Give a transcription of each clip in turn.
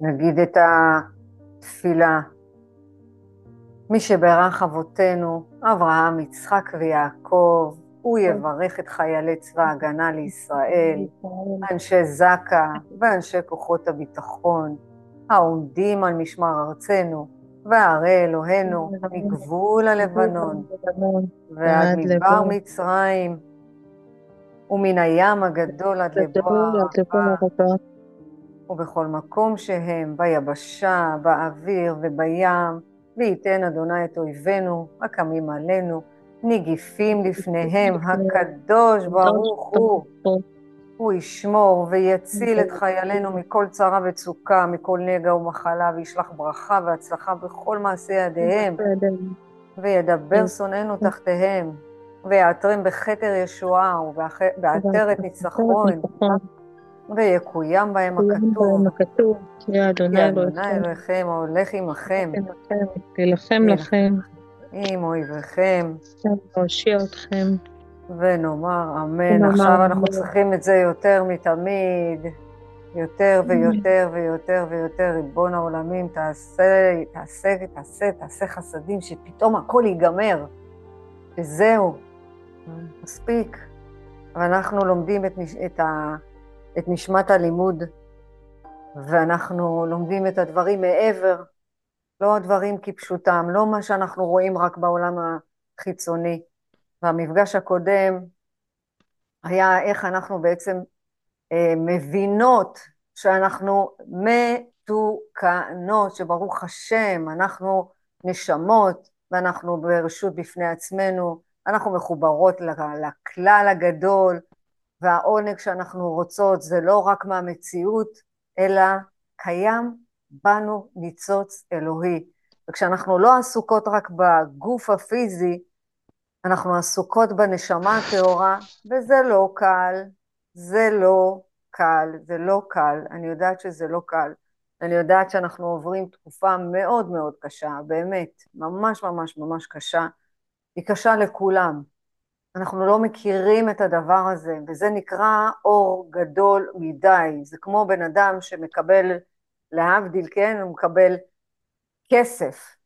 נגיד את התפילה. מי שברך אבותינו, אברהם, יצחק ויעקב, הוא יברך את חיילי צבא ההגנה לישראל, אנשי זק"א ואנשי כוחות הביטחון, העומדים על משמר ארצנו, והרי אלוהינו מגבול הלבנון ועד מדבר מצרים, ומן הים הגדול עד לבור הערבה, ובכל מקום שהם, ביבשה, באוויר ובים, וייתן אדוני את אויבינו הקמים עלינו, נגיפים לפניהם, הקדוש ברוך הוא. הוא ישמור ויציל את חיילינו מכל צרה וצוקה, מכל נגע ומחלה, וישלח ברכה והצלחה בכל מעשי ידיהם, וידבר שונאינו תחתיהם, ויעטרם בכתר ישועה ובעטרת ניצחון, ויקוים בהם הכתוב, כי אדוני אלוהיכם. ההולך עמכם, להילחם לכם, עם אויביכם, להושיע אתכם. ונאמר אמן. עכשיו אנחנו צריכים את זה יותר מתמיד, יותר ויותר ויותר ויותר. ריבון העולמים, תעשה, תעשה, תעשה, תעשה חסדים, שפתאום הכל ייגמר, וזהו, מספיק. ואנחנו לומדים את, את, ה, את נשמת הלימוד, ואנחנו לומדים את הדברים מעבר, לא הדברים כפשוטם, לא מה שאנחנו רואים רק בעולם החיצוני. והמפגש הקודם היה איך אנחנו בעצם אה, מבינות שאנחנו מתוקנות, שברוך השם, אנחנו נשמות ואנחנו ברשות בפני עצמנו, אנחנו מחוברות לכלל הגדול, והעונג שאנחנו רוצות זה לא רק מהמציאות, אלא קיים בנו ניצוץ אלוהי. וכשאנחנו לא עסוקות רק בגוף הפיזי, אנחנו עסוקות בנשמה הטהורה, וזה לא קל, זה לא קל, זה לא קל, אני יודעת שזה לא קל. אני יודעת שאנחנו עוברים תקופה מאוד מאוד קשה, באמת, ממש ממש ממש קשה. היא קשה לכולם. אנחנו לא מכירים את הדבר הזה, וזה נקרא אור גדול מדי. זה כמו בן אדם שמקבל, להבדיל, כן, הוא מקבל כסף,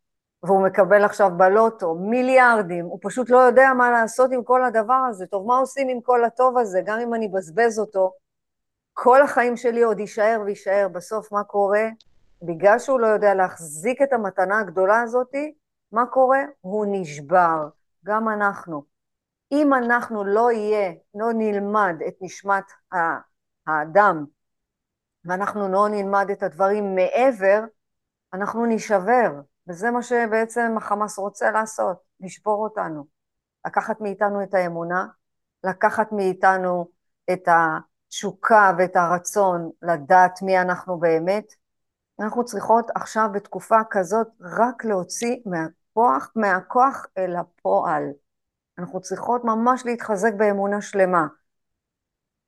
והוא מקבל עכשיו בלוטו מיליארדים, הוא פשוט לא יודע מה לעשות עם כל הדבר הזה. טוב, מה עושים עם כל הטוב הזה? גם אם אני אבזבז אותו, כל החיים שלי עוד יישאר ויישאר. בסוף מה קורה? בגלל שהוא לא יודע להחזיק את המתנה הגדולה הזאתי, מה קורה? הוא נשבר. גם אנחנו. אם אנחנו לא יהיה, לא נלמד את נשמת האדם, ואנחנו לא נלמד את הדברים מעבר, אנחנו נישבר. וזה מה שבעצם החמאס רוצה לעשות, לשבור אותנו. לקחת מאיתנו את האמונה, לקחת מאיתנו את התשוקה ואת הרצון לדעת מי אנחנו באמת. אנחנו צריכות עכשיו בתקופה כזאת רק להוציא מהכוח, מהכוח אל הפועל. אנחנו צריכות ממש להתחזק באמונה שלמה.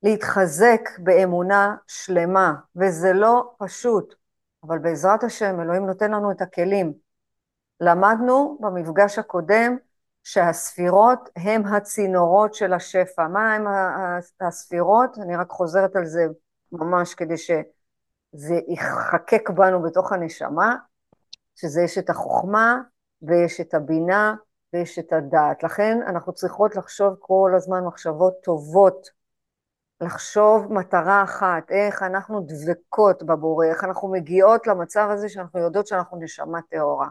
להתחזק באמונה שלמה, וזה לא פשוט, אבל בעזרת השם אלוהים נותן לנו את הכלים. למדנו במפגש הקודם שהספירות הם הצינורות של השפע. מה הם הספירות? אני רק חוזרת על זה ממש כדי שזה ייחקק בנו בתוך הנשמה, שזה יש את החוכמה ויש את הבינה ויש את הדעת. לכן אנחנו צריכות לחשוב כל הזמן מחשבות טובות, לחשוב מטרה אחת, איך אנחנו דבקות בבורא, איך אנחנו מגיעות למצב הזה שאנחנו יודעות שאנחנו נשמה טהורה.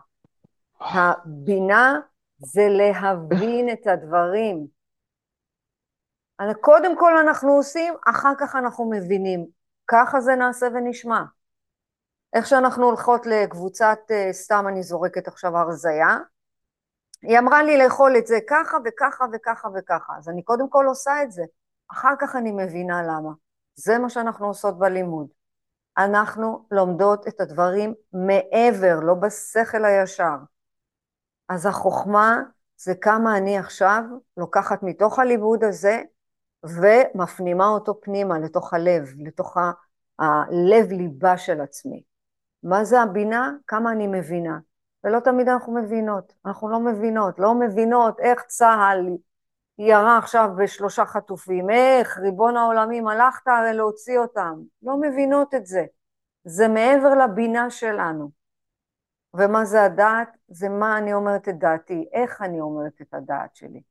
הבינה זה להבין את הדברים. קודם כל אנחנו עושים, אחר כך אנחנו מבינים. ככה זה נעשה ונשמע. איך שאנחנו הולכות לקבוצת, אה, סתם אני זורקת עכשיו הרזייה, היא אמרה לי לאכול את זה ככה וככה וככה וככה, אז אני קודם כל עושה את זה, אחר כך אני מבינה למה. זה מה שאנחנו עושות בלימוד. אנחנו לומדות את הדברים מעבר, לא בשכל הישר. אז החוכמה זה כמה אני עכשיו לוקחת מתוך הלימוד הזה ומפנימה אותו פנימה, לתוך הלב, לתוך הלב ליבה של עצמי. מה זה הבינה? כמה אני מבינה. ולא תמיד אנחנו מבינות, אנחנו לא מבינות, לא מבינות איך צה"ל ירה עכשיו בשלושה חטופים, איך ריבון העולמים הלכת הרי להוציא אותם, לא מבינות את זה. זה מעבר לבינה שלנו. ומה זה הדעת? זה מה אני אומרת את דעתי, איך אני אומרת את הדעת שלי.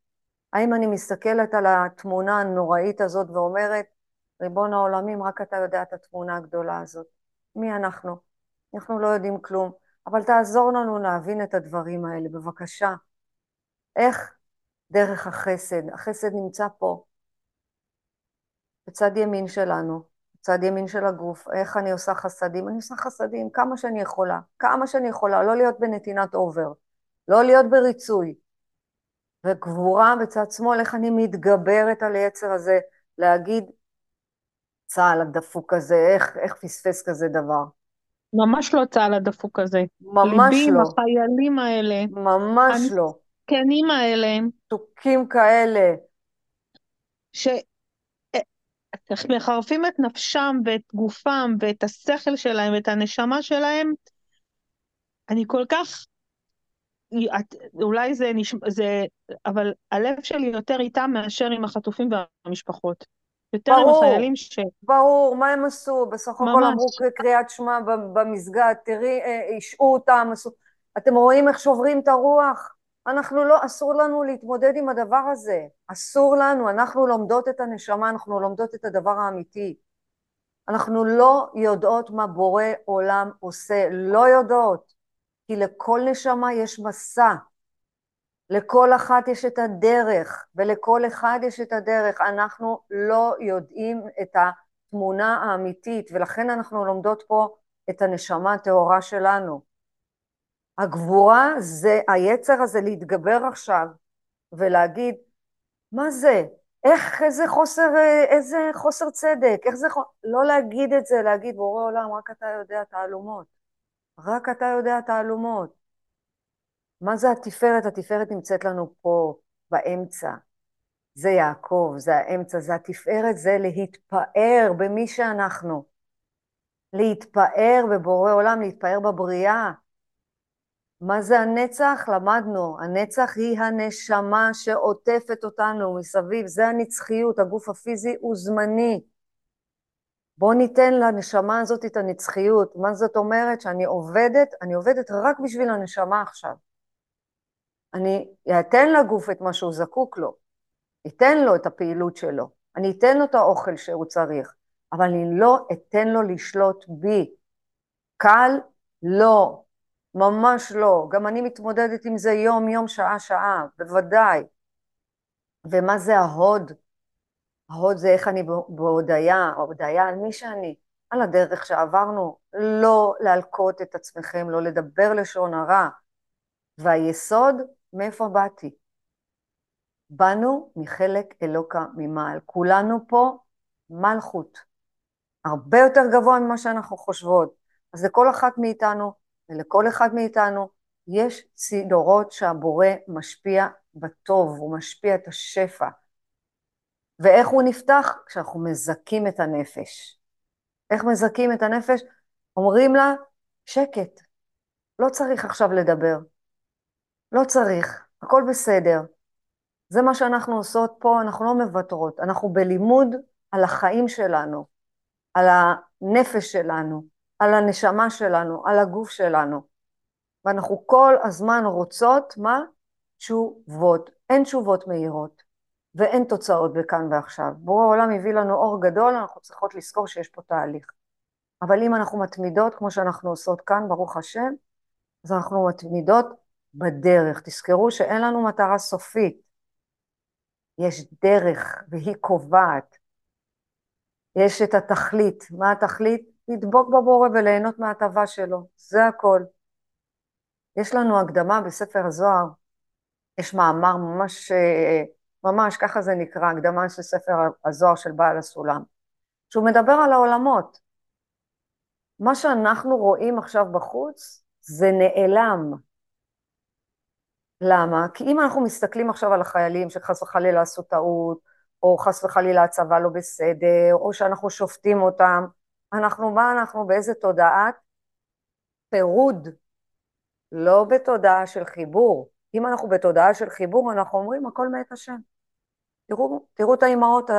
האם אני מסתכלת על התמונה הנוראית הזאת ואומרת, ריבון העולמים, רק אתה יודע את התמונה הגדולה הזאת. מי אנחנו? אנחנו לא יודעים כלום, אבל תעזור לנו להבין את הדברים האלה, בבקשה. איך? דרך החסד. החסד נמצא פה, בצד ימין שלנו, בצד ימין של הגוף. איך אני עושה חסדים? אני עושה חסדים כמה שאני יכולה, כמה שאני יכולה, לא להיות בנתינת אובר, לא להיות בריצוי. וגבורה בצד שמאל, איך אני מתגברת על היצר הזה, להגיד, צה"ל הדפוק הזה, איך, איך פספס כזה דבר. ממש לא צה"ל הדפוק הזה. ממש ליבי לא. עם החיילים האלה, ממש לא. המסכנים האלה, מתוקים כאלה. שמחרפים את נפשם ואת גופם ואת השכל שלהם ואת הנשמה שלהם. אני כל כך, את, אולי זה נשמע, זה, אבל הלב שלי יותר איתם מאשר עם החטופים והמשפחות. יותר עם ברור, החיילים ש... ברור, מה הם עשו? בסך הכל. אמרו קריאת שמע במסגד, תראי, אה, השעו אותם, עשו... אתם רואים איך שוברים את הרוח? אנחנו לא, אסור לנו להתמודד עם הדבר הזה. אסור לנו, אנחנו לומדות את הנשמה, אנחנו לומדות את הדבר האמיתי. אנחנו לא יודעות מה בורא עולם עושה, לא יודעות. כי לכל נשמה יש מסע. לכל אחת יש את הדרך, ולכל אחד יש את הדרך. אנחנו לא יודעים את התמונה האמיתית, ולכן אנחנו לומדות פה את הנשמה הטהורה שלנו. הגבורה זה היצר הזה להתגבר עכשיו ולהגיד, מה זה? איך, איזה חוסר, איזה חוסר צדק, איך זה, לא להגיד את זה, להגיד, בורא עולם, רק אתה יודע תעלומות. רק אתה יודע תעלומות. מה זה התפארת? התפארת נמצאת לנו פה, באמצע. זה יעקב, זה האמצע, זה התפארת, זה להתפאר במי שאנחנו. להתפאר בבורא עולם, להתפאר בבריאה. מה זה הנצח? למדנו. הנצח היא הנשמה שעוטפת אותנו מסביב, זה הנצחיות, הגוף הפיזי הוא זמני. בואו ניתן לנשמה הזאת את הנצחיות. מה זאת אומרת? שאני עובדת, אני עובדת רק בשביל הנשמה עכשיו. אני אתן לגוף את מה שהוא זקוק לו, אתן לו את הפעילות שלו, אני אתן לו את האוכל שהוא צריך, אבל אני לא אתן לו לשלוט בי. קל? לא, ממש לא. גם אני מתמודדת עם זה יום-יום, שעה-שעה, בוודאי. ומה זה ההוד? ההוד זה איך אני בהודיה, הודיה על מי שאני, על הדרך שעברנו, לא להלקות את עצמכם, לא לדבר לשון הרע. והיסוד, מאיפה באתי? באנו מחלק אלוקה ממעל. כולנו פה מלכות. הרבה יותר גבוה ממה שאנחנו חושבות. אז לכל אחת מאיתנו ולכל אחד מאיתנו יש צינורות שהבורא משפיע בטוב, הוא משפיע את השפע. ואיך הוא נפתח? כשאנחנו מזכים את הנפש. איך מזכים את הנפש? אומרים לה, שקט, לא צריך עכשיו לדבר. לא צריך, הכל בסדר. זה מה שאנחנו עושות פה, אנחנו לא מוותרות. אנחנו בלימוד על החיים שלנו, על הנפש שלנו, על הנשמה שלנו, על הגוף שלנו. ואנחנו כל הזמן רוצות, מה? תשובות. אין תשובות מהירות, ואין תוצאות בכאן ועכשיו. בורא העולם הביא לנו אור גדול, אנחנו צריכות לזכור שיש פה תהליך. אבל אם אנחנו מתמידות, כמו שאנחנו עושות כאן, ברוך השם, אז אנחנו מתמידות בדרך. תזכרו שאין לנו מטרה סופית. יש דרך, והיא קובעת. יש את התכלית. מה התכלית? לדבוק בבורא וליהנות מההטבה שלו. זה הכל. יש לנו הקדמה בספר הזוהר, יש מאמר ממש, ממש ככה זה נקרא, הקדמה של ספר הזוהר של בעל הסולם, שהוא מדבר על העולמות. מה שאנחנו רואים עכשיו בחוץ זה נעלם. למה? כי אם אנחנו מסתכלים עכשיו על החיילים שחס וחלילה עשו טעות, או חס וחלילה הצבא לא בסדר, או שאנחנו שופטים אותם, אנחנו, מה אנחנו, באיזה תודעת? פירוד, לא בתודעה של חיבור. אם אנחנו בתודעה של חיבור, אנחנו אומרים, הכל מאת השם. תראו, תראו את האימהות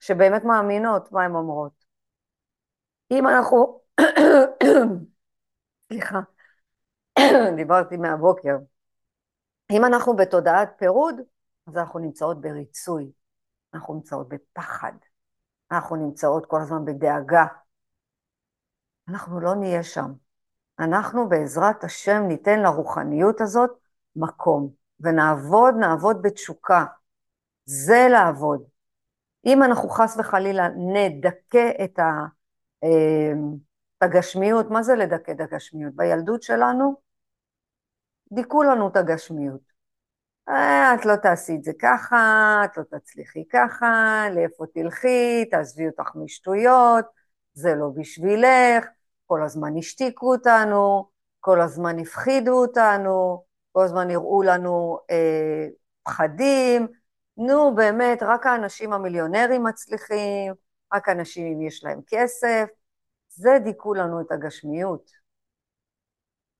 שבאמת מאמינות מה הן אומרות. אם אנחנו סליחה, דיברתי מהבוקר. אם אנחנו בתודעת פירוד, אז אנחנו נמצאות בריצוי, אנחנו נמצאות בפחד, אנחנו נמצאות כל הזמן בדאגה. אנחנו לא נהיה שם. אנחנו בעזרת השם ניתן לרוחניות הזאת מקום, ונעבוד, נעבוד בתשוקה. זה לעבוד. אם אנחנו חס וחלילה נדכא את אה, הגשמיות, מה זה לדכא את הגשמיות? בילדות שלנו דיכאו לנו את הגשמיות. אה, את לא תעשי את זה ככה, את לא תצליחי ככה, לאיפה תלכי, תעזבי אותך משטויות, זה לא בשבילך, כל הזמן השתיקו אותנו, כל הזמן הפחידו אותנו, כל הזמן הראו לנו אה, פחדים, נו באמת, רק האנשים המיליונרים מצליחים, רק אנשים אם יש להם כסף, זה דיכאו לנו את הגשמיות.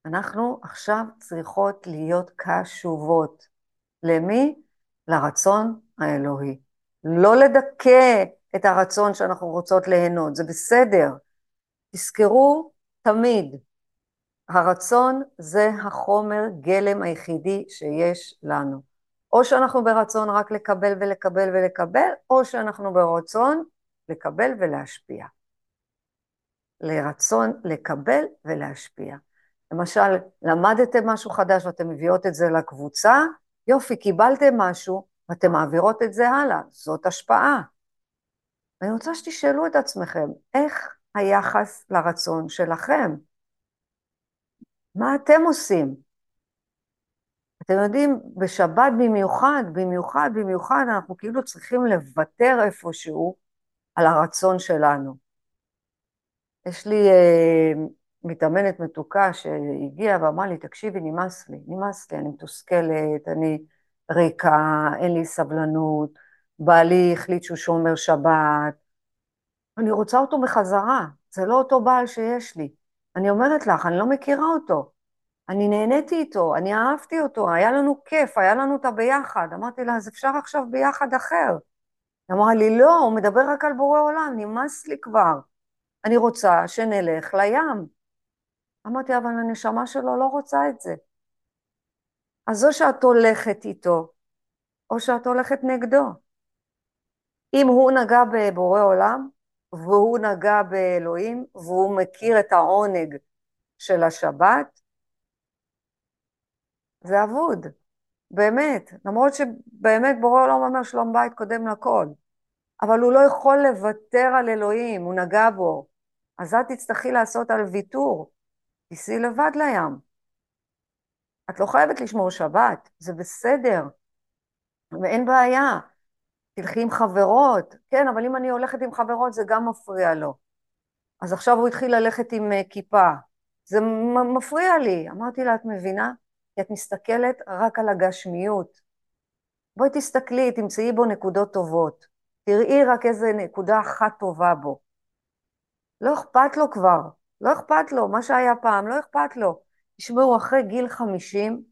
אנחנו עכשיו צריכות להיות קשובות. למי? לרצון האלוהי. לא לדכא את הרצון שאנחנו רוצות ליהנות, זה בסדר. תזכרו תמיד, הרצון זה החומר גלם היחידי שיש לנו. או שאנחנו ברצון רק לקבל ולקבל ולקבל, או שאנחנו ברצון לקבל ולהשפיע. לרצון לקבל ולהשפיע. למשל, למדתם משהו חדש ואתם מביאות את זה לקבוצה, יופי, קיבלתם משהו ואתם מעבירות את זה הלאה, זאת השפעה. אני רוצה שתשאלו את עצמכם, איך היחס לרצון שלכם? מה אתם עושים? אתם יודעים, בשבת במיוחד, במיוחד, במיוחד, אנחנו כאילו צריכים לוותר איפשהו על הרצון שלנו. יש לי אה, מתאמנת מתוקה שהגיעה ואמרה לי, תקשיבי, נמאס לי, נמאס לי, אני מתוסכלת, אני ריקה, אין לי סבלנות, בעלי החליט שהוא שומר שבת, אני רוצה אותו בחזרה, זה לא אותו בעל שיש לי. אני אומרת לך, אני לא מכירה אותו. אני נהניתי איתו, אני אהבתי אותו, היה לנו כיף, היה לנו את הביחד. אמרתי לה, אז אפשר עכשיו ביחד אחר. היא אמרה לי, לא, הוא מדבר רק על בורא עולם, נמאס לי כבר. אני רוצה שנלך לים. אמרתי, אבל הנשמה שלו לא רוצה את זה. אז או שאת הולכת איתו, או שאת הולכת נגדו. אם הוא נגע בבורא עולם, והוא נגע באלוהים, והוא מכיר את העונג של השבת, זה אבוד, באמת. למרות שבאמת בורא עולם אומר שלום בית קודם לכל. אבל הוא לא יכול לוותר על אלוהים, הוא נגע בו. אז את תצטרכי לעשות על ויתור. תיסעי לבד לים. את לא חייבת לשמור שבת, זה בסדר, ואין בעיה. תלכי עם חברות, כן, אבל אם אני הולכת עם חברות זה גם מפריע לו. אז עכשיו הוא התחיל ללכת עם uh, כיפה, זה מפריע לי. אמרתי לה, את מבינה? כי את מסתכלת רק על הגשמיות. בואי תסתכלי, תמצאי בו נקודות טובות. תראי רק איזה נקודה אחת טובה בו. לא אכפת לו כבר, לא אכפת לו, מה שהיה פעם, לא אכפת לו. תשמעו, אחרי גיל 50,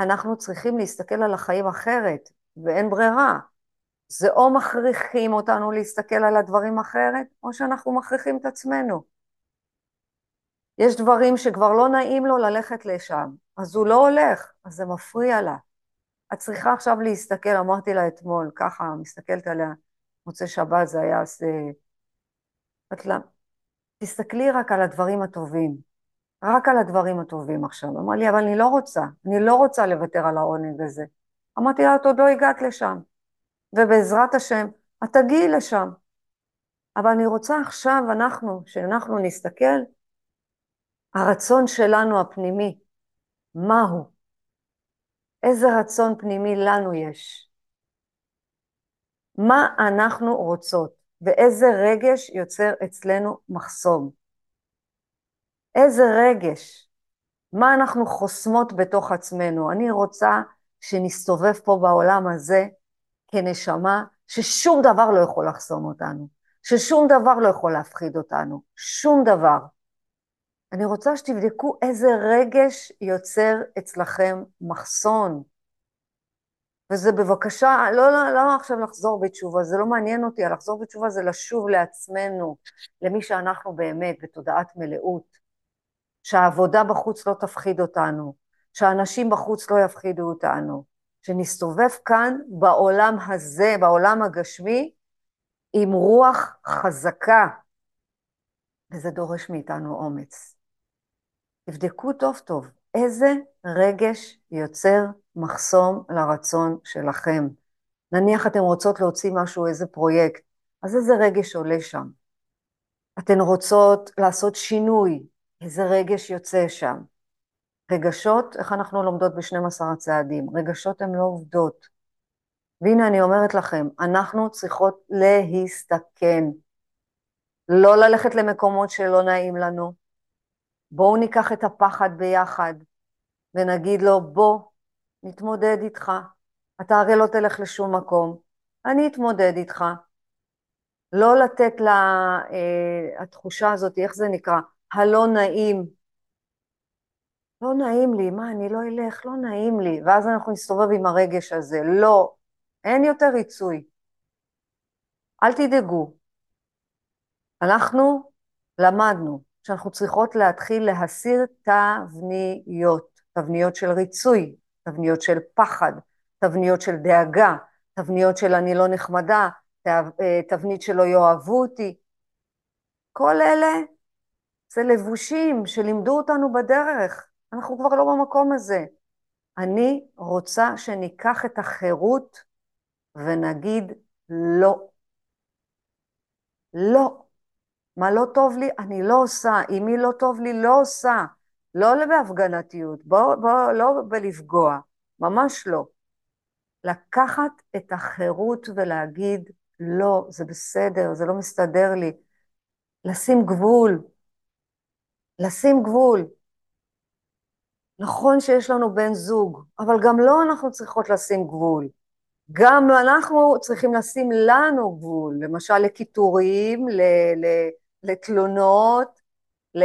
אנחנו צריכים להסתכל על החיים אחרת, ואין ברירה. זה או מכריחים אותנו להסתכל על הדברים אחרת, או שאנחנו מכריחים את עצמנו. יש דברים שכבר לא נעים לו ללכת לשם, אז הוא לא הולך, אז זה מפריע לה. את צריכה עכשיו להסתכל, אמרתי לה אתמול, ככה, מסתכלת עליה, מוצאי שבת זה היה... את לה, תסתכלי רק על הדברים הטובים, רק על הדברים הטובים עכשיו. אמרה לי, אבל אני לא רוצה, אני לא רוצה לוותר על העונג הזה. אמרתי לה, את עוד לא הגעת לשם, ובעזרת השם, את תגיעי לשם. אבל אני רוצה עכשיו, אנחנו, שאנחנו נסתכל, הרצון שלנו הפנימי, מהו? איזה רצון פנימי לנו יש? מה אנחנו רוצות? ואיזה רגש יוצר אצלנו מחסום. איזה רגש, מה אנחנו חוסמות בתוך עצמנו. אני רוצה שנסתובב פה בעולם הזה כנשמה ששום דבר לא יכול לחסום אותנו, ששום דבר לא יכול להפחיד אותנו, שום דבר. אני רוצה שתבדקו איזה רגש יוצר אצלכם מחסון. וזה בבקשה, לא, לא, לא עכשיו לחזור בתשובה, זה לא מעניין אותי, לחזור בתשובה זה לשוב לעצמנו, למי שאנחנו באמת, בתודעת מלאות, שהעבודה בחוץ לא תפחיד אותנו, שהאנשים בחוץ לא יפחידו אותנו, שנסתובב כאן בעולם הזה, בעולם הגשמי, עם רוח חזקה, וזה דורש מאיתנו אומץ. תבדקו טוב טוב, איזה רגש יוצר מחסום לרצון שלכם. נניח אתן רוצות להוציא משהו, איזה פרויקט, אז איזה רגש עולה שם? אתן רוצות לעשות שינוי, איזה רגש יוצא שם? רגשות, איך אנחנו לומדות ב-12 הצעדים? רגשות הן לא עובדות. והנה אני אומרת לכם, אנחנו צריכות להסתכן, לא ללכת למקומות שלא נעים לנו. בואו ניקח את הפחד ביחד ונגיד לו, בוא, נתמודד איתך. אתה הרי לא תלך לשום מקום, אני אתמודד איתך. לא לתת לתחושה אה, הזאת, איך זה נקרא? הלא נעים. לא נעים לי, מה, אני לא אלך? לא נעים לי. ואז אנחנו נסתובב עם הרגש הזה. לא, אין יותר ריצוי. אל תדאגו. אנחנו למדנו שאנחנו צריכות להתחיל להסיר תבניות, תבניות של ריצוי, תבניות של פחד, תבניות של דאגה, תבניות של אני לא נחמדה, אה, תבנית שלא יאהבו אותי. כל אלה זה לבושים שלימדו אותנו בדרך, אנחנו כבר לא במקום הזה. אני רוצה שניקח את החירות ונגיד לא. לא. מה לא טוב לי, אני לא עושה. אם מי לא טוב לי, לא עושה. לא בהפגנתיות, בוא, בוא, לא בלפגוע, ממש לא. לקחת את החירות ולהגיד, לא, זה בסדר, זה לא מסתדר לי. לשים גבול. לשים גבול. נכון שיש לנו בן זוג, אבל גם לא אנחנו צריכות לשים גבול. גם אנחנו צריכים לשים לנו גבול, למשל לקיטורים, לתלונות, ל...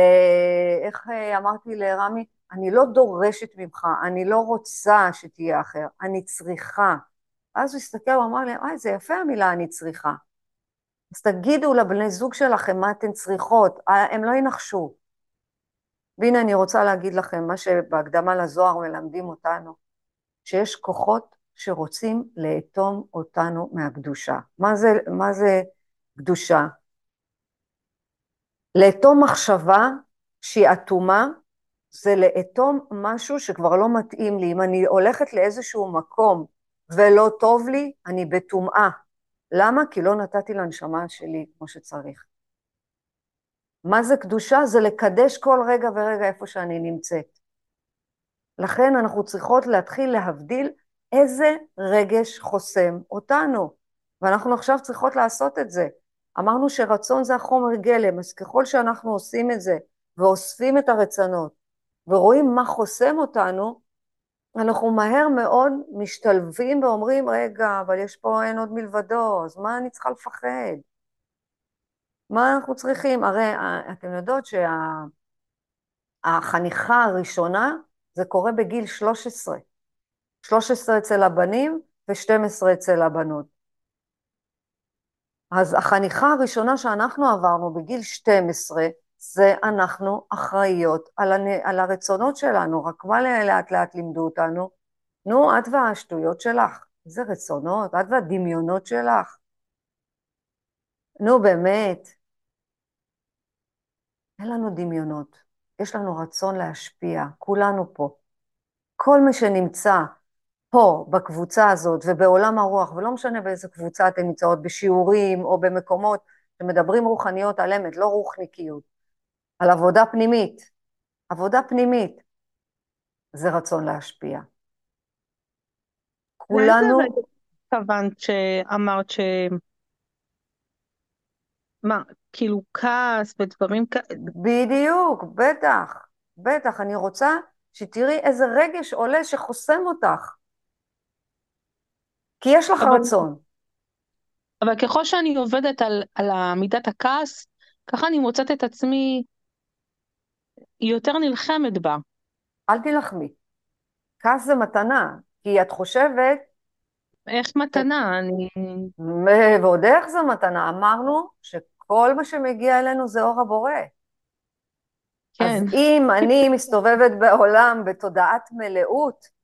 איך אה, אמרתי לרמי? אני לא דורשת ממך, אני לא רוצה שתהיה אחר, אני צריכה. אז הוא הסתכל, הוא אמר לי, אוי, זה יפה המילה אני צריכה. אז תגידו לבני זוג שלכם מה אתן צריכות, אה, הם לא ינחשו. והנה אני רוצה להגיד לכם, מה שבהקדמה לזוהר מלמדים אותנו, שיש כוחות שרוצים לאטום אותנו מהקדושה. מה זה, מה זה קדושה? לאטום מחשבה שהיא אטומה, זה לאטום משהו שכבר לא מתאים לי. אם אני הולכת לאיזשהו מקום ולא טוב לי, אני בטומאה. למה? כי לא נתתי לנשמה שלי כמו שצריך. מה זה קדושה? זה לקדש כל רגע ורגע איפה שאני נמצאת. לכן אנחנו צריכות להתחיל להבדיל איזה רגש חוסם אותנו, ואנחנו עכשיו צריכות לעשות את זה. אמרנו שרצון זה החומר גלם, אז ככל שאנחנו עושים את זה ואוספים את הרצונות ורואים מה חוסם אותנו, אנחנו מהר מאוד משתלבים ואומרים, רגע, אבל יש פה אין עוד מלבדו, אז מה אני צריכה לפחד? מה אנחנו צריכים? הרי אתם יודעות שהחניכה שה... הראשונה זה קורה בגיל 13. 13 אצל הבנים ו-12 אצל הבנות. אז החניכה הראשונה שאנחנו עברנו בגיל 12, זה אנחנו אחראיות על, הנ... על הרצונות שלנו, רק מה לאט לאט לימדו אותנו? נו, את והשטויות שלך, איזה רצונות, את והדמיונות שלך. נו, באמת. אין לנו דמיונות, יש לנו רצון להשפיע, כולנו פה. כל מי שנמצא פה, בקבוצה הזאת, ובעולם הרוח, ולא משנה באיזה קבוצה אתן נמצאות, בשיעורים או במקומות שמדברים רוחניות על אמת, לא רוחניקיות, על עבודה פנימית. עבודה פנימית זה רצון להשפיע. כולנו... לאיזה התכוונת שאמרת ש... מה, כאילו כעס ודברים כאלה? בדיוק, בטח, בטח. אני רוצה שתראי איזה רגש עולה שחוסם אותך. כי יש לך אבל, רצון. אבל ככל שאני עובדת על, על מידת הכעס, ככה אני מוצאת את עצמי יותר נלחמת בה. אל תילחמי. כעס זה מתנה, כי את חושבת איך מתנה? אני... ועוד איך זו מתנה? אמרנו שכל מה שמגיע אלינו זה אור הבורא. כן. אז אם אני מסתובבת בעולם בתודעת מלאות,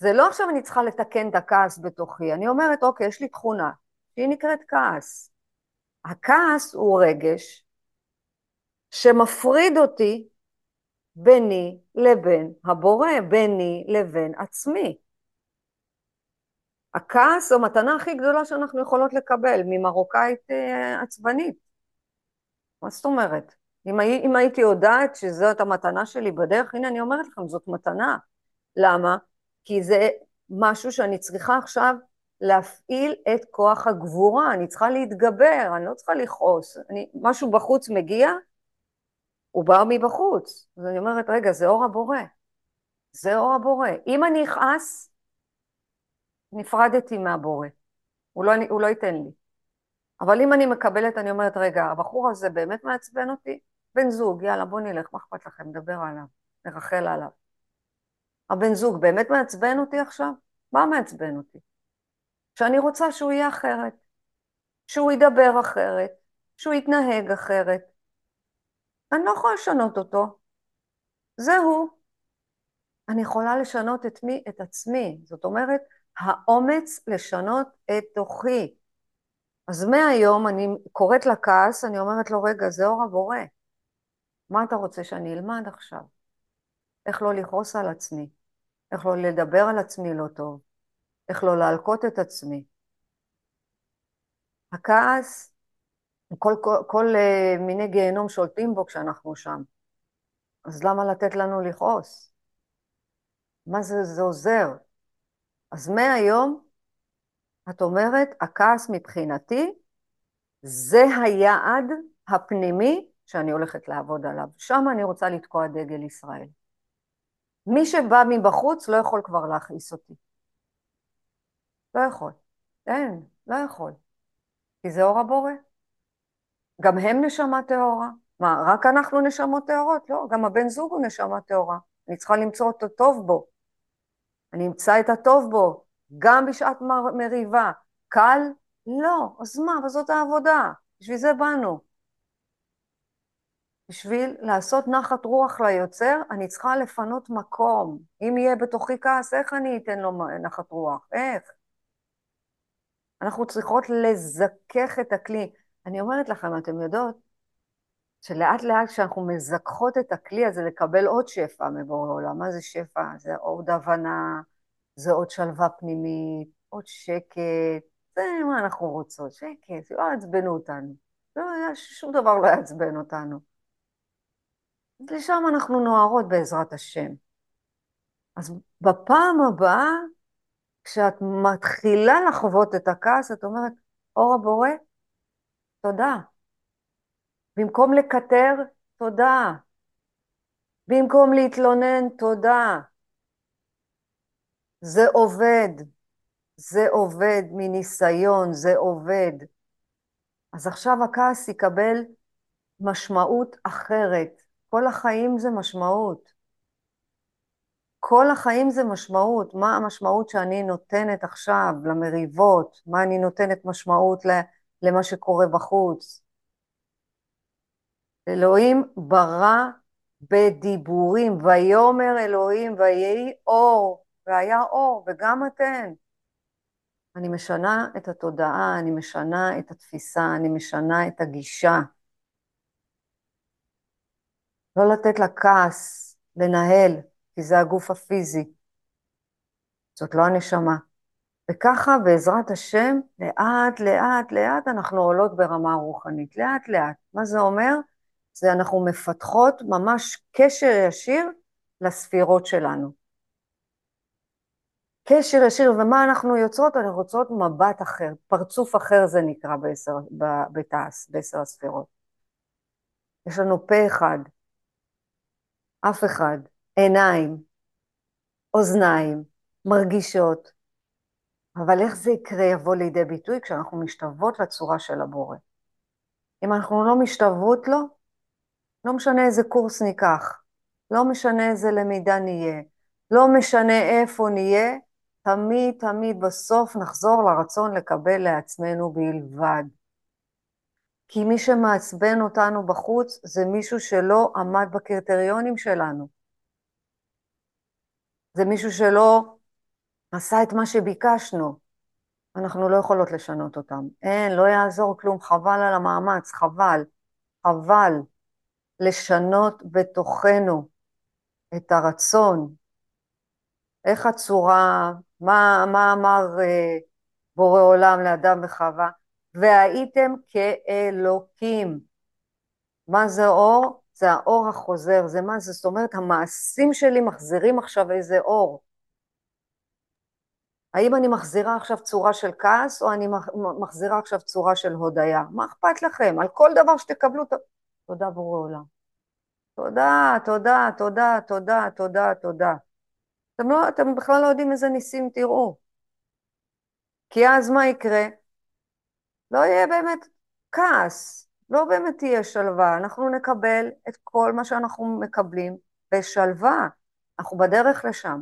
זה לא עכשיו אני צריכה לתקן את הכעס בתוכי, אני אומרת, אוקיי, יש לי תכונה, שהיא נקראת כעס. הכעס הוא רגש שמפריד אותי ביני לבין הבורא, ביני לבין עצמי. הכעס זו המתנה הכי גדולה שאנחנו יכולות לקבל ממרוקאית אה, עצבנית. מה זאת אומרת? אם, אם הייתי יודעת שזאת המתנה שלי בדרך, הנה אני אומרת לכם, זאת מתנה. למה? כי זה משהו שאני צריכה עכשיו להפעיל את כוח הגבורה, אני צריכה להתגבר, אני לא צריכה לכעוס. אני, משהו בחוץ מגיע, הוא בא מבחוץ. אז אני אומרת, רגע, זה אור הבורא. זה אור הבורא. אם אני אכעס, נפרדתי מהבורא. הוא לא, הוא לא ייתן לי. אבל אם אני מקבלת, אני אומרת, רגע, הבחור הזה באמת מעצבן אותי? בן זוג, יאללה, בוא נלך, מה אכפת לכם? נדבר עליו, נרחל עליו. הבן זוג באמת מעצבן אותי עכשיו? מה מעצבן אותי? שאני רוצה שהוא יהיה אחרת, שהוא ידבר אחרת, שהוא יתנהג אחרת. אני לא יכולה לשנות אותו. זה הוא. אני יכולה לשנות את מי? את עצמי. זאת אומרת, האומץ לשנות את תוכי. אז מהיום אני קוראת לכעס, אני אומרת לו, רגע, זה אור הבורא. מה אתה רוצה שאני אלמד עכשיו? איך לא לכעוס על עצמי? איך לא לדבר על עצמי לא טוב? איך לא להלקות את עצמי? הכעס, כל, כל, כל uh, מיני גיהנום שולטים בו כשאנחנו שם. אז למה לתת לנו לכעוס? מה זה, זה עוזר? אז מהיום את אומרת, הכעס מבחינתי זה היעד הפנימי שאני הולכת לעבוד עליו. שם אני רוצה לתקוע דגל ישראל. מי שבא מבחוץ לא יכול כבר להכעיס אותי. לא יכול. אין, לא יכול. כי זה אור הבורא. גם הם נשמה טהורה. מה, רק אנחנו נשמות טהורות? לא, גם הבן זוג הוא נשמה טהורה. אני צריכה למצוא את הטוב בו. אני אמצא את הטוב בו, גם בשעת מריבה. קל? לא. אז מה? אבל זאת העבודה. בשביל זה באנו. בשביל לעשות נחת רוח ליוצר, אני צריכה לפנות מקום. אם יהיה בתוכי כעס, איך אני אתן לו נחת רוח? איך? אנחנו צריכות לזכך את הכלי. אני אומרת לכם, אתם יודעות, שלאט לאט כשאנחנו מזכחות את הכלי הזה לקבל עוד שפע מבורא עולם, מה זה שפע? זה עוד הבנה, זה עוד שלווה פנימית, עוד שקט, זה מה אנחנו רוצות, שקט, לא יעצבנו אותנו. לא, שום דבר לא יעצבן אותנו. לשם אנחנו נוערות בעזרת השם. אז בפעם הבאה, כשאת מתחילה לחוות את הכעס, את אומרת, אור הבורא, תודה. במקום לקטר, תודה. במקום להתלונן, תודה. זה עובד. זה עובד מניסיון, זה עובד. אז עכשיו הכעס יקבל משמעות אחרת. כל החיים זה משמעות. כל החיים זה משמעות. מה המשמעות שאני נותנת עכשיו למריבות? מה אני נותנת משמעות למה שקורה בחוץ? אלוהים ברא בדיבורים, ויאמר אלוהים ויהי אור, והיה אור, וגם אתן. אני משנה את התודעה, אני משנה את התפיסה, אני משנה את הגישה. לא לתת לכעס לנהל, כי זה הגוף הפיזי. זאת לא הנשמה. וככה בעזרת השם, לאט לאט לאט אנחנו עולות ברמה רוחנית, לאט לאט. מה זה אומר? זה אנחנו מפתחות ממש קשר ישיר לספירות שלנו. קשר ישיר, ומה אנחנו יוצרות? אנחנו יוצרות מבט אחר, פרצוף אחר זה נקרא בעשר, בתעש, בעשר הספירות. יש לנו פה אחד, אף אחד, עיניים, אוזניים, מרגישות, אבל איך זה יקרה, יבוא לידי ביטוי כשאנחנו משתוות לצורה של הבורא. אם אנחנו לא משתוות לו, לא משנה איזה קורס ניקח, לא משנה איזה למידה נהיה, לא משנה איפה נהיה, תמיד תמיד בסוף נחזור לרצון לקבל לעצמנו בלבד. כי מי שמעצבן אותנו בחוץ זה מישהו שלא עמד בקריטריונים שלנו. זה מישהו שלא עשה את מה שביקשנו. אנחנו לא יכולות לשנות אותם. אין, לא יעזור כלום, חבל על המאמץ, חבל, חבל לשנות בתוכנו את הרצון. איך הצורה, מה, מה אמר אה, בורא עולם לאדם וחווה? והייתם כאלוקים. מה זה אור? זה האור החוזר, זה מה זה? זאת אומרת, המעשים שלי מחזירים עכשיו איזה אור. האם אני מחזירה עכשיו צורה של כעס, או אני מחזירה עכשיו צורה של הודיה? מה אכפת לכם? על כל דבר שתקבלו, תודה בורא עולם. תודה, תודה, תודה, תודה, תודה, תודה. אתם, לא, אתם בכלל לא יודעים איזה ניסים תראו. כי אז מה יקרה? לא יהיה באמת כעס, לא באמת תהיה שלווה. אנחנו נקבל את כל מה שאנחנו מקבלים בשלווה. אנחנו בדרך לשם.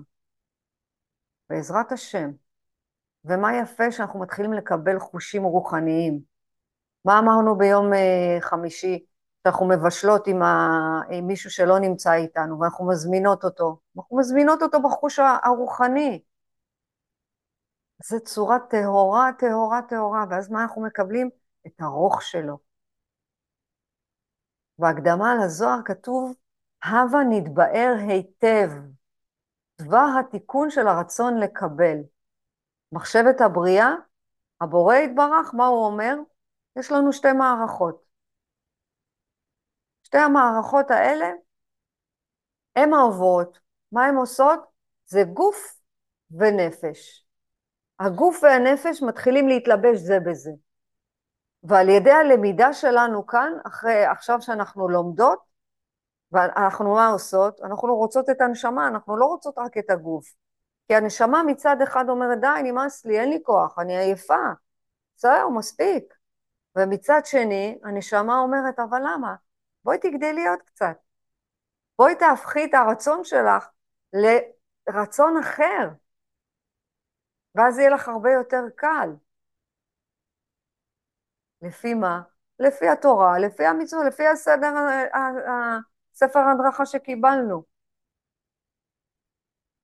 בעזרת השם. ומה יפה שאנחנו מתחילים לקבל חושים רוחניים. מה אמרנו ביום uh, חמישי? שאנחנו מבשלות עם, ה... עם מישהו שלא נמצא איתנו, ואנחנו מזמינות אותו. אנחנו מזמינות אותו בחוש הרוחני. זו צורה טהורה, טהורה, טהורה, ואז מה אנחנו מקבלים? את הרוך שלו. בהקדמה לזוהר כתוב, הווה נתבאר היטב. דבר התיקון של הרצון לקבל. מחשבת הבריאה, הבורא יתברך, מה הוא אומר? יש לנו שתי מערכות. שתי המערכות האלה הן העוברות. מה הן עושות? זה גוף ונפש. הגוף והנפש מתחילים להתלבש זה בזה. ועל ידי הלמידה שלנו כאן, אחרי, עכשיו שאנחנו לומדות, ואנחנו מה עושות? אנחנו רוצות את הנשמה, אנחנו לא רוצות רק את הגוף. כי הנשמה מצד אחד אומרת, די, נמאס לי, אין לי כוח, אני עייפה. זהו, מספיק. ומצד שני, הנשמה אומרת, אבל למה? בואי תגדלי עוד קצת. בואי תהפכי את הרצון שלך לרצון אחר, ואז יהיה לך הרבה יותר קל. לפי מה? לפי התורה, לפי המצוות, לפי הסדר, ספר ההדרכה שקיבלנו.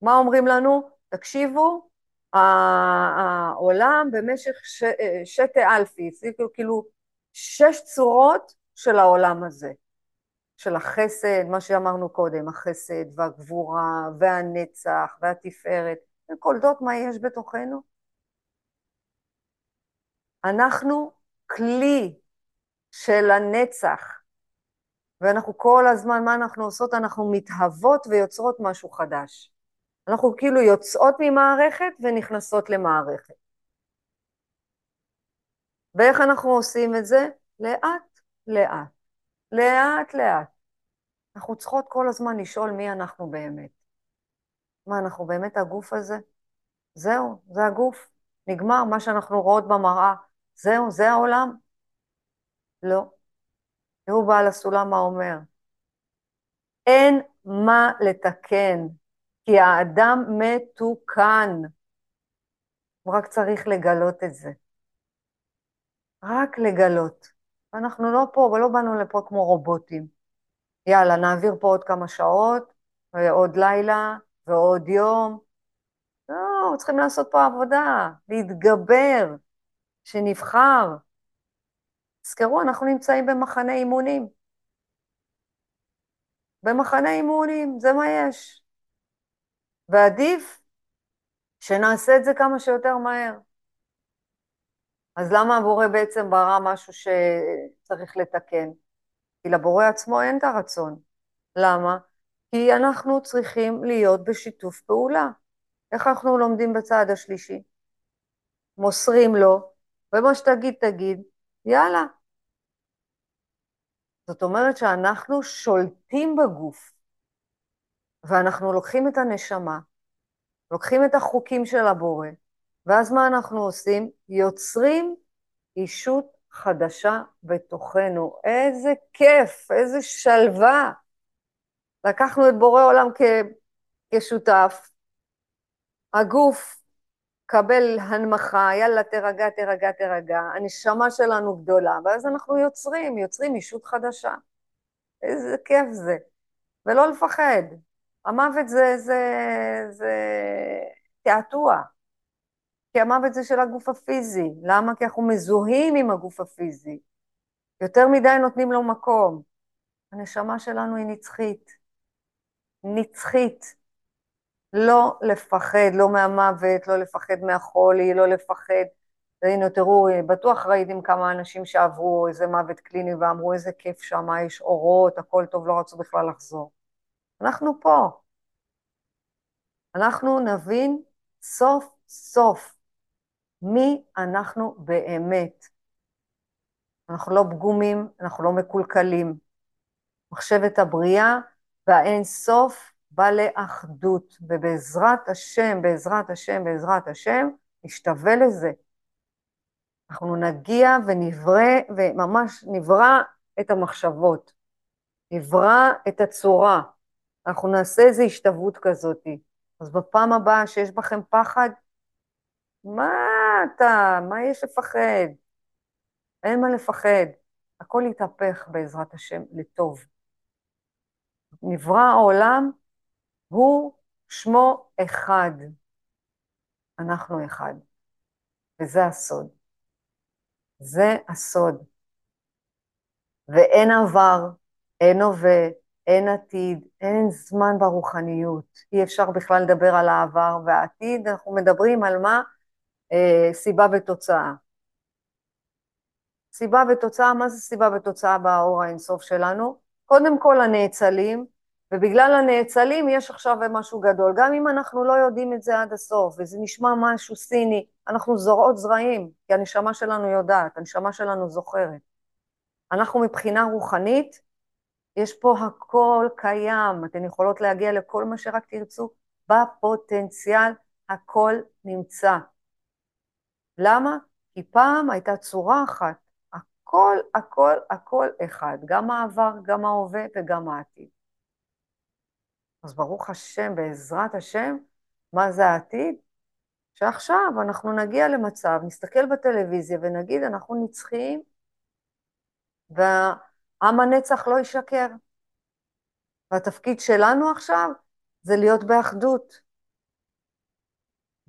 מה אומרים לנו? תקשיבו, העולם במשך ש... שתי אלפי, כאילו שש צורות של העולם הזה, של החסד, מה שאמרנו קודם, החסד והגבורה והנצח והתפארת, וכל זאת מה יש בתוכנו. אנחנו כלי של הנצח, ואנחנו כל הזמן, מה אנחנו עושות? אנחנו מתהוות ויוצרות משהו חדש. אנחנו כאילו יוצאות ממערכת ונכנסות למערכת. ואיך אנחנו עושים את זה? לאט לאט. לאט לאט. אנחנו צריכות כל הזמן לשאול מי אנחנו באמת. מה, אנחנו באמת הגוף הזה? זהו, זה הגוף. נגמר מה שאנחנו רואות במראה. זהו, זה העולם? לא. תראו בעל הסולם מה אומר. אין מה לתקן, כי האדם מתוקן. הוא רק צריך לגלות את זה. רק לגלות. אנחנו לא פה, ולא באנו לפה כמו רובוטים. יאללה, נעביר פה עוד כמה שעות, ועוד לילה, ועוד יום. לא, צריכים לעשות פה עבודה, להתגבר, שנבחר. תזכרו, אנחנו נמצאים במחנה אימונים. במחנה אימונים, זה מה יש. ועדיף שנעשה את זה כמה שיותר מהר. אז למה הבורא בעצם ברא משהו שצריך לתקן? כי לבורא עצמו אין את הרצון. למה? כי אנחנו צריכים להיות בשיתוף פעולה. איך אנחנו לומדים בצעד השלישי? מוסרים לו, ומה שתגיד תגיד, יאללה. זאת אומרת שאנחנו שולטים בגוף, ואנחנו לוקחים את הנשמה, לוקחים את החוקים של הבורא, ואז מה אנחנו עושים? יוצרים אישות חדשה בתוכנו. איזה כיף, איזה שלווה. לקחנו את בורא עולם כ... כשותף. הגוף קבל הנמכה, יאללה, תירגע, תירגע, תירגע, הנשמה שלנו גדולה, ואז אנחנו יוצרים, יוצרים אישות חדשה. איזה כיף זה. ולא לפחד. המוות זה, זה, זה תעתוע. כי המוות זה של הגוף הפיזי. למה? כי אנחנו מזוהים עם הגוף הפיזי. יותר מדי נותנים לו מקום. הנשמה שלנו היא נצחית. נצחית. לא לפחד, לא מהמוות, לא לפחד מהחולי, לא לפחד. הנה, תראו, בטוח ראיתם כמה אנשים שעברו איזה מוות קליני ואמרו איזה כיף שם, יש אורות, הכל טוב, לא רצו בכלל לחזור. אנחנו פה. אנחנו נבין סוף סוף מי אנחנו באמת. אנחנו לא פגומים, אנחנו לא מקולקלים. מחשבת הבריאה והאין סוף בא לאחדות, ובעזרת השם, בעזרת השם, בעזרת השם, נשתווה לזה. אנחנו נגיע ונברא, וממש נברא את המחשבות, נברא את הצורה. אנחנו נעשה איזו השתוות כזאת. אז בפעם הבאה שיש בכם פחד, מה אתה, מה יש לפחד? אין מה לפחד. הכל יתהפך בעזרת השם לטוב. נברא העולם, הוא שמו אחד. אנחנו אחד. וזה הסוד. זה הסוד. ואין עבר, אין הווה, אין עתיד, אין זמן ברוחניות. אי אפשר בכלל לדבר על העבר והעתיד, אנחנו מדברים על מה? אה, סיבה ותוצאה. סיבה ותוצאה, מה זה סיבה ותוצאה באור האינסוף שלנו? קודם כל הנאצלים, ובגלל הנאצלים יש עכשיו משהו גדול. גם אם אנחנו לא יודעים את זה עד הסוף, וזה נשמע משהו סיני, אנחנו זורעות זרעים, כי הנשמה שלנו יודעת, הנשמה שלנו זוכרת. אנחנו מבחינה רוחנית, יש פה הכל קיים, אתן יכולות להגיע לכל מה שרק תרצו, בפוטנציאל הכל נמצא. למה? כי פעם הייתה צורה אחת, הכל, הכל, הכל אחד, גם העבר, גם ההווה וגם העתיד. אז ברוך השם, בעזרת השם, מה זה העתיד? שעכשיו אנחנו נגיע למצב, נסתכל בטלוויזיה ונגיד, אנחנו נצחיים, ועם הנצח לא ישקר. והתפקיד שלנו עכשיו זה להיות באחדות.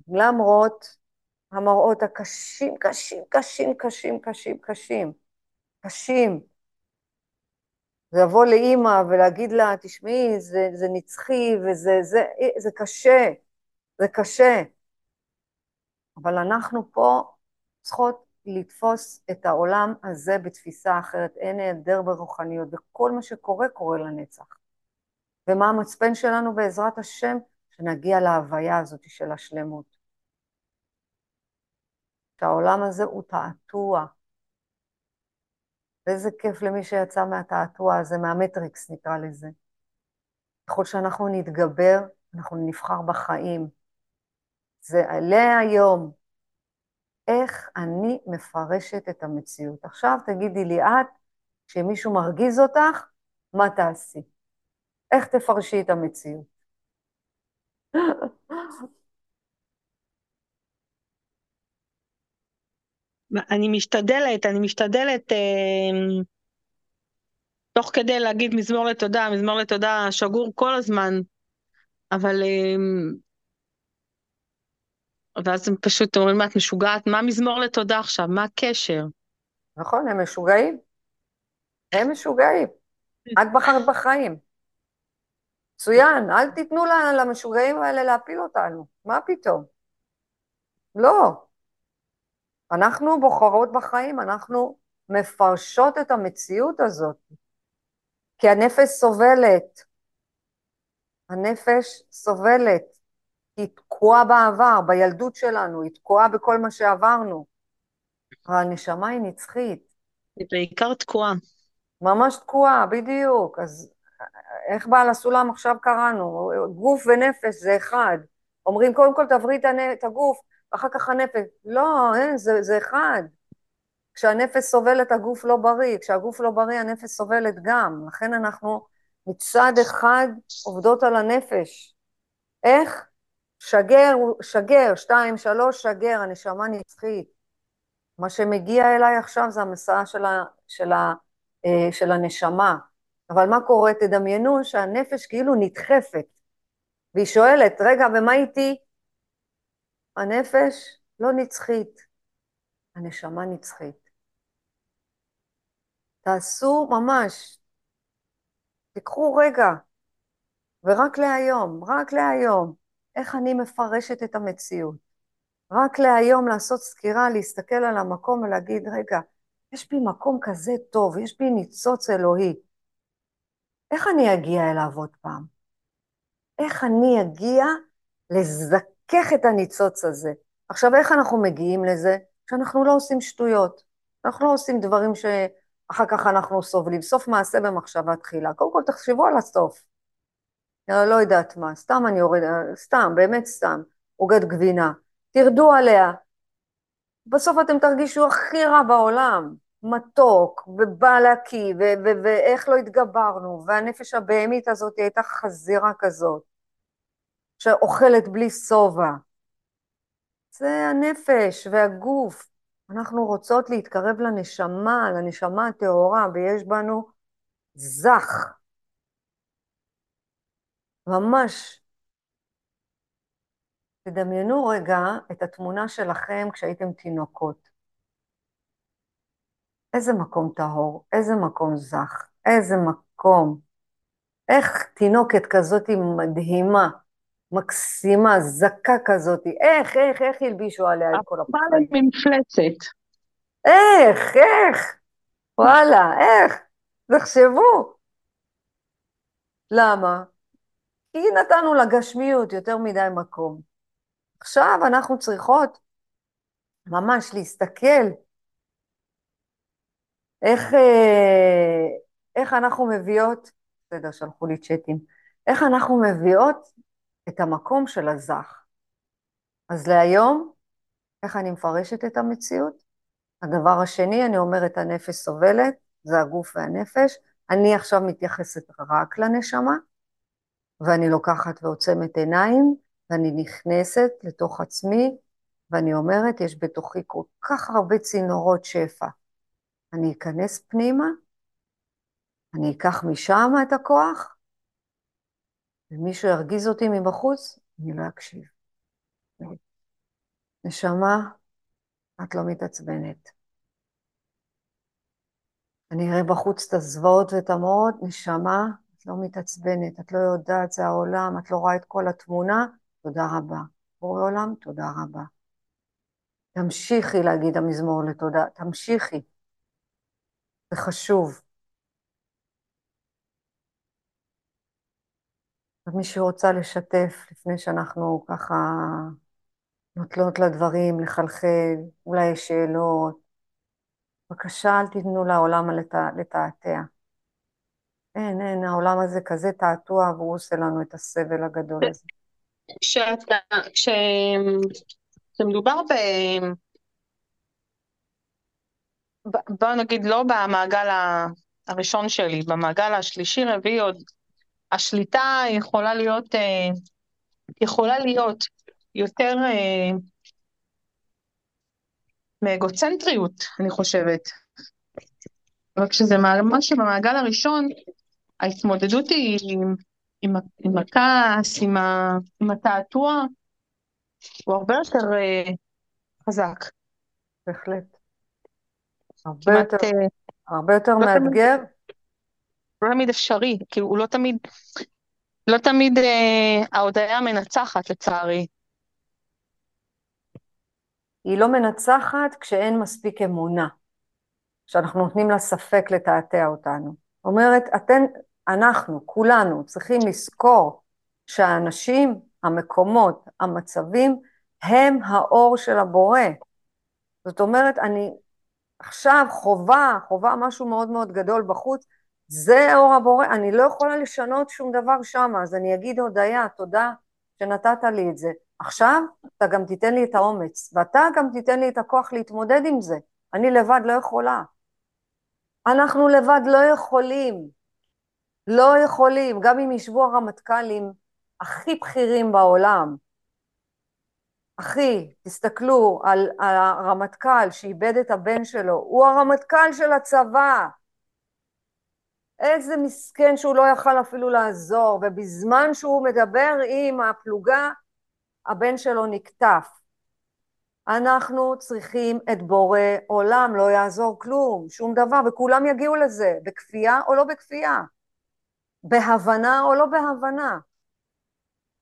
למרות המראות הקשים, קשים, קשים, קשים, קשים, קשים, קשים. לבוא לאימא ולהגיד לה, תשמעי, זה, זה נצחי וזה זה, זה קשה, זה קשה. אבל אנחנו פה צריכות לתפוס את העולם הזה בתפיסה אחרת. אין היעדר ברוחניות, וכל מה שקורה, קורה לנצח. ומה המצפן שלנו בעזרת השם? שנגיע להוויה הזאת של השלמות. שהעולם הזה הוא תעתוע. ואיזה כיף למי שיצא מהתעתוע הזה, מהמטריקס נקרא לזה. ככל שאנחנו נתגבר, אנחנו נבחר בחיים. זה עלה היום. איך אני מפרשת את המציאות. עכשיו תגידי לי את, כשמישהו מרגיז אותך, מה תעשי? איך תפרשי את המציאות? אני משתדלת, אני משתדלת אה, תוך כדי להגיד מזמור לתודה, מזמור לתודה שגור כל הזמן, אבל... אה, ואז הם פשוט אומרים, את משוגעת? מה מזמור לתודה עכשיו? מה הקשר? נכון, הם משוגעים. הם משוגעים. את בחרת בחיים. מצוין, אל תיתנו למשוגעים האלה להפיל אותנו. מה פתאום? לא. אנחנו בוחרות בחיים, אנחנו מפרשות את המציאות הזאת. כי הנפש סובלת. הנפש סובלת. היא תקועה בעבר, בילדות שלנו, היא תקועה בכל מה שעברנו. הנשמה היא נצחית. היא בעיקר תקועה. ממש תקועה, בדיוק. אז איך בעל הסולם עכשיו קראנו? גוף ונפש זה אחד. אומרים, קודם כל תברי את הגוף, ואחר כך הנפש. לא, אין, זה, זה אחד. כשהנפש סובלת, הגוף לא בריא. כשהגוף לא בריא, הנפש סובלת גם. לכן אנחנו מצד אחד עובדות על הנפש. איך? שגר, שגר, שתיים, שלוש, שגר, הנשמה נצחית. מה שמגיע אליי עכשיו זה המסעה של, ה, של, ה, אה, של הנשמה. אבל מה קורה? תדמיינו שהנפש כאילו נדחפת, והיא שואלת, רגע, ומה איתי? הנפש לא נצחית, הנשמה נצחית. תעשו ממש, תיקחו רגע, ורק להיום, רק להיום, איך אני מפרשת את המציאות. רק להיום לעשות סקירה, להסתכל על המקום ולהגיד, רגע, יש בי מקום כזה טוב, יש בי ניצוץ אלוהי. איך אני אגיע אליו עוד פעם? איך אני אגיע לזכך את הניצוץ הזה? עכשיו, איך אנחנו מגיעים לזה? כשאנחנו לא עושים שטויות. אנחנו לא עושים דברים שאחר כך אנחנו סובלים. סוף מעשה במחשבה תחילה. קודם כל תחשבו על הסוף. לא, לא יודעת מה, סתם אני יורדת, סתם, באמת סתם, עוגת גבינה. תרדו עליה. בסוף אתם תרגישו הכי רע בעולם. מתוק, ובא להקיא, ואיך לא התגברנו, והנפש הבהמית הזאת הייתה חזירה כזאת, שאוכלת בלי שובע. זה הנפש והגוף. אנחנו רוצות להתקרב לנשמה, לנשמה הטהורה, ויש בנו זך. ממש. תדמיינו רגע את התמונה שלכם כשהייתם תינוקות. איזה מקום טהור, איזה מקום זך, איזה מקום. איך תינוקת כזאת מדהימה, מקסימה, זכה כזאת, איך, איך, איך הלבישו עליה את כל הפחד? הפעם מפלצת. איך, איך? וואלה, איך? תחשבו. למה? כי נתנו לגשמיות יותר מדי מקום. עכשיו אנחנו צריכות ממש להסתכל איך, אה, איך אנחנו מביאות, בסדר, שלחו לי צ'אטים, איך אנחנו מביאות את המקום של הזך. אז להיום, איך אני מפרשת את המציאות? הדבר השני, אני אומרת, הנפש סובלת, זה הגוף והנפש. אני עכשיו מתייחסת רק לנשמה, ואני לוקחת ועוצמת עיניים, ואני נכנסת לתוך עצמי, ואני אומרת, יש בתוכי כל כך הרבה צינורות שפע. אני אכנס פנימה, אני אקח משם את הכוח, ומישהו ירגיז אותי מבחוץ, אני לא אקשיב. נשמה, את לא מתעצבנת. אני אראה בחוץ את הזוועות ואת המורות, נשמה, את לא מתעצבנת, את לא יודעת, זה העולם, את לא רואה את כל התמונה, תודה רבה. בורא עולם, תודה רבה. תמשיכי להגיד המזמור לתודה, תמשיכי. זה חשוב. מי שרוצה לשתף לפני שאנחנו ככה נוטלות לדברים, לחלחל, אולי יש שאלות. בבקשה, אל תיתנו לעולם לתעתע. אין, אין, העולם הזה כזה תעתוע והוא עושה לנו את הסבל הגדול הזה. כשמדובר ב... בוא נגיד לא במעגל הראשון שלי, במעגל השלישי, רביעי עוד, השליטה יכולה להיות, אה, יכולה להיות יותר אה, מאגוצנטריות, אני חושבת. אבל כשזה ממש במעגל הראשון, ההתמודדות היא עם, עם, עם הכעס, עם, ה, עם התעתוע, הוא הרבה יותר uh, חזק. בהחלט. הרבה יותר, uh, הרבה יותר מאתגר. לא תמיד אפשרי, כאילו הוא לא תמיד, לא תמיד uh, ההודעה מנצחת לצערי. היא לא מנצחת כשאין מספיק אמונה, כשאנחנו נותנים לה ספק לתעתע אותנו. אומרת, אתן, אנחנו, כולנו, צריכים לזכור שהאנשים, המקומות, המצבים, הם האור של הבורא. זאת אומרת, אני עכשיו חובה, חובה משהו מאוד מאוד גדול בחוץ, זה אור הבורא, אני לא יכולה לשנות שום דבר שם, אז אני אגיד הודיה, תודה שנתת לי את זה. עכשיו אתה גם תיתן לי את האומץ, ואתה גם תיתן לי את הכוח להתמודד עם זה. אני לבד לא יכולה. אנחנו לבד לא יכולים. לא יכולים, גם אם ישבו הרמטכ"לים הכי בכירים בעולם, אחי, תסתכלו על, על הרמטכ"ל שאיבד את הבן שלו, הוא הרמטכ"ל של הצבא. איזה מסכן שהוא לא יכל אפילו לעזור, ובזמן שהוא מדבר עם הפלוגה, הבן שלו נקטף. אנחנו צריכים את בורא עולם, לא יעזור כלום, שום דבר, וכולם יגיעו לזה, בכפייה או לא בכפייה, בהבנה או לא בהבנה.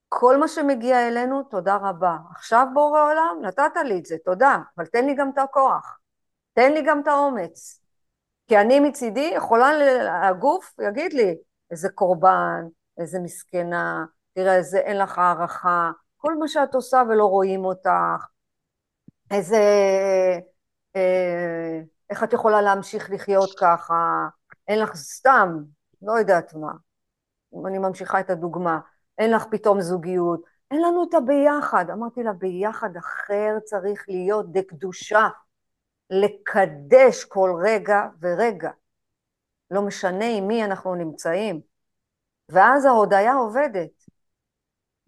כל מה שמגיע אלינו, תודה רבה. עכשיו בורא עולם, נתת לי את זה, תודה, אבל תן לי גם את הכוח, תן לי גם את האומץ. כי אני מצידי יכולה, הגוף יגיד לי, איזה קורבן, איזה מסכנה, תראה, איזה אין לך הערכה, כל מה שאת עושה ולא רואים אותך, איזה, אה, איך את יכולה להמשיך לחיות ככה, אין לך סתם, לא יודעת מה, אני ממשיכה את הדוגמה, אין לך פתאום זוגיות, אין לנו את הביחד. אמרתי לה, ביחד אחר צריך להיות דקדושה, לקדש כל רגע ורגע. לא משנה עם מי אנחנו נמצאים. ואז ההודיה עובדת.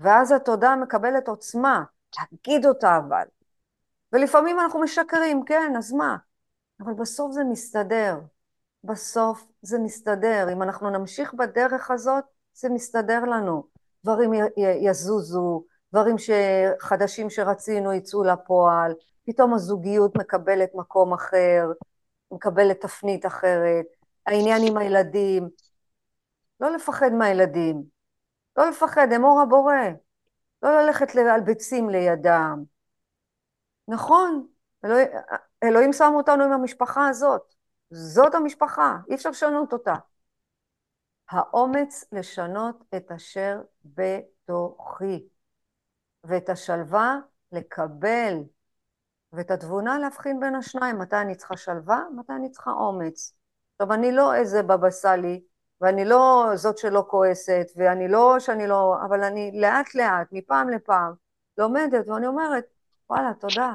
ואז התודה מקבלת עוצמה, להגיד אותה אבל. ולפעמים אנחנו משקרים, כן, אז מה? אבל בסוף זה מסתדר. בסוף זה מסתדר. אם אנחנו נמשיך בדרך הזאת, זה מסתדר לנו. דברים יזוזו, דברים חדשים שרצינו יצאו לפועל, פתאום הזוגיות מקבלת מקום אחר, מקבלת תפנית אחרת, העניין עם הילדים, לא לפחד מהילדים, לא לפחד, הם אור הבורא, לא ללכת על ביצים לידם. נכון, אלוהים, אלוהים שם אותנו עם המשפחה הזאת, זאת המשפחה, אי אפשר לשנות אותה. האומץ לשנות את אשר בתוכי, ואת השלווה לקבל, ואת התבונה להבחין בין השניים, מתי אני צריכה שלווה, מתי אני צריכה אומץ. עכשיו, אני לא איזה בבא סאלי, ואני לא זאת שלא כועסת, ואני לא שאני לא, אבל אני לאט לאט, מפעם לפעם, לומדת, ואני אומרת, וואלה, תודה.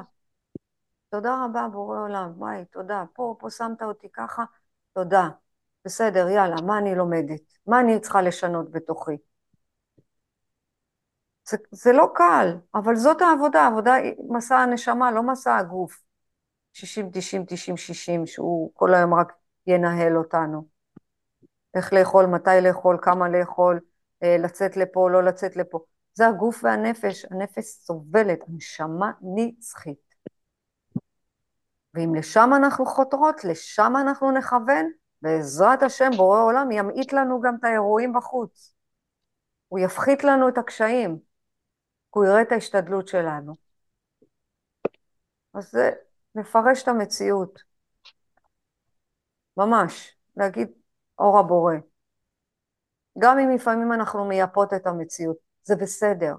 תודה רבה, בורא עולם, וואי, תודה. פה, פה שמת אותי ככה, תודה. בסדר, יאללה, מה אני לומדת? מה אני צריכה לשנות בתוכי? זה, זה לא קל, אבל זאת העבודה, עבודה, מסע הנשמה, לא מסע הגוף. 60, 90, 90, 60, שהוא כל היום רק ינהל אותנו. איך לאכול, מתי לאכול, כמה לאכול, אה, לצאת לפה, לא לצאת לפה. זה הגוף והנפש, הנפש סובלת, הנשמה נצחית. ואם לשם אנחנו חותרות, לשם אנחנו נכוון, בעזרת השם בורא עולם ימעיט לנו גם את האירועים בחוץ. הוא יפחית לנו את הקשיים, הוא יראה את ההשתדלות שלנו. אז זה לפרש את המציאות. ממש, להגיד אור הבורא. גם אם לפעמים אנחנו מייפות את המציאות, זה בסדר.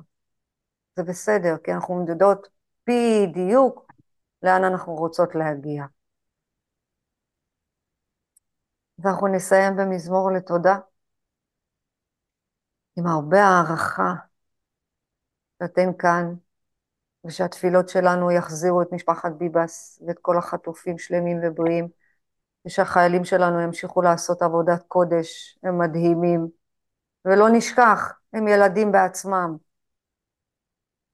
זה בסדר, כי אנחנו יודעות בדיוק לאן אנחנו רוצות להגיע. ואנחנו נסיים במזמור לתודה, עם הרבה הערכה שאתן כאן, ושהתפילות שלנו יחזירו את משפחת ביבס ואת כל החטופים שלמים ובריאים, ושהחיילים שלנו ימשיכו לעשות עבודת קודש, הם מדהימים, ולא נשכח, הם ילדים בעצמם.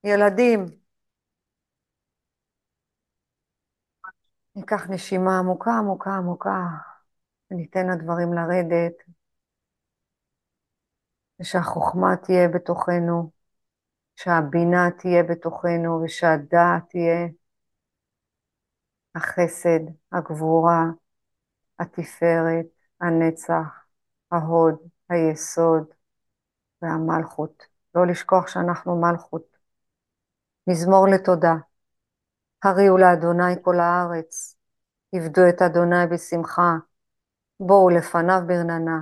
ילדים. ניקח נשימה עמוקה, עמוקה, עמוקה. וניתן לדברים לרדת, ושהחוכמה תהיה בתוכנו, שהבינה תהיה בתוכנו, ושהדעת תהיה החסד, הגבורה, התפארת, הנצח, ההוד, היסוד והמלכות. לא לשכוח שאנחנו מלכות. מזמור לתודה. הריעו לאדוני כל הארץ, עבדו את אדוני בשמחה, בואו לפניו ברננה.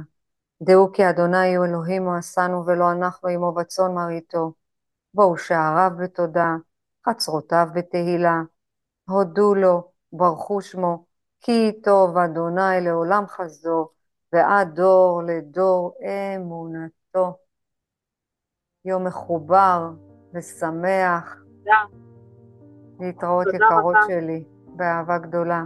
דעו כי אדוני הוא אלוהימו עשנו ולא אנחנו עמו בצאן מרעיתו. בואו שעריו בתודה, חצרותיו בתהילה. הודו לו, ברכו שמו, כי טוב אדוני לעולם חסדו, ועד דור לדור אמונתו. יום מחובר ושמח. תודה. להתראות יקרות. שלי, באהבה גדולה.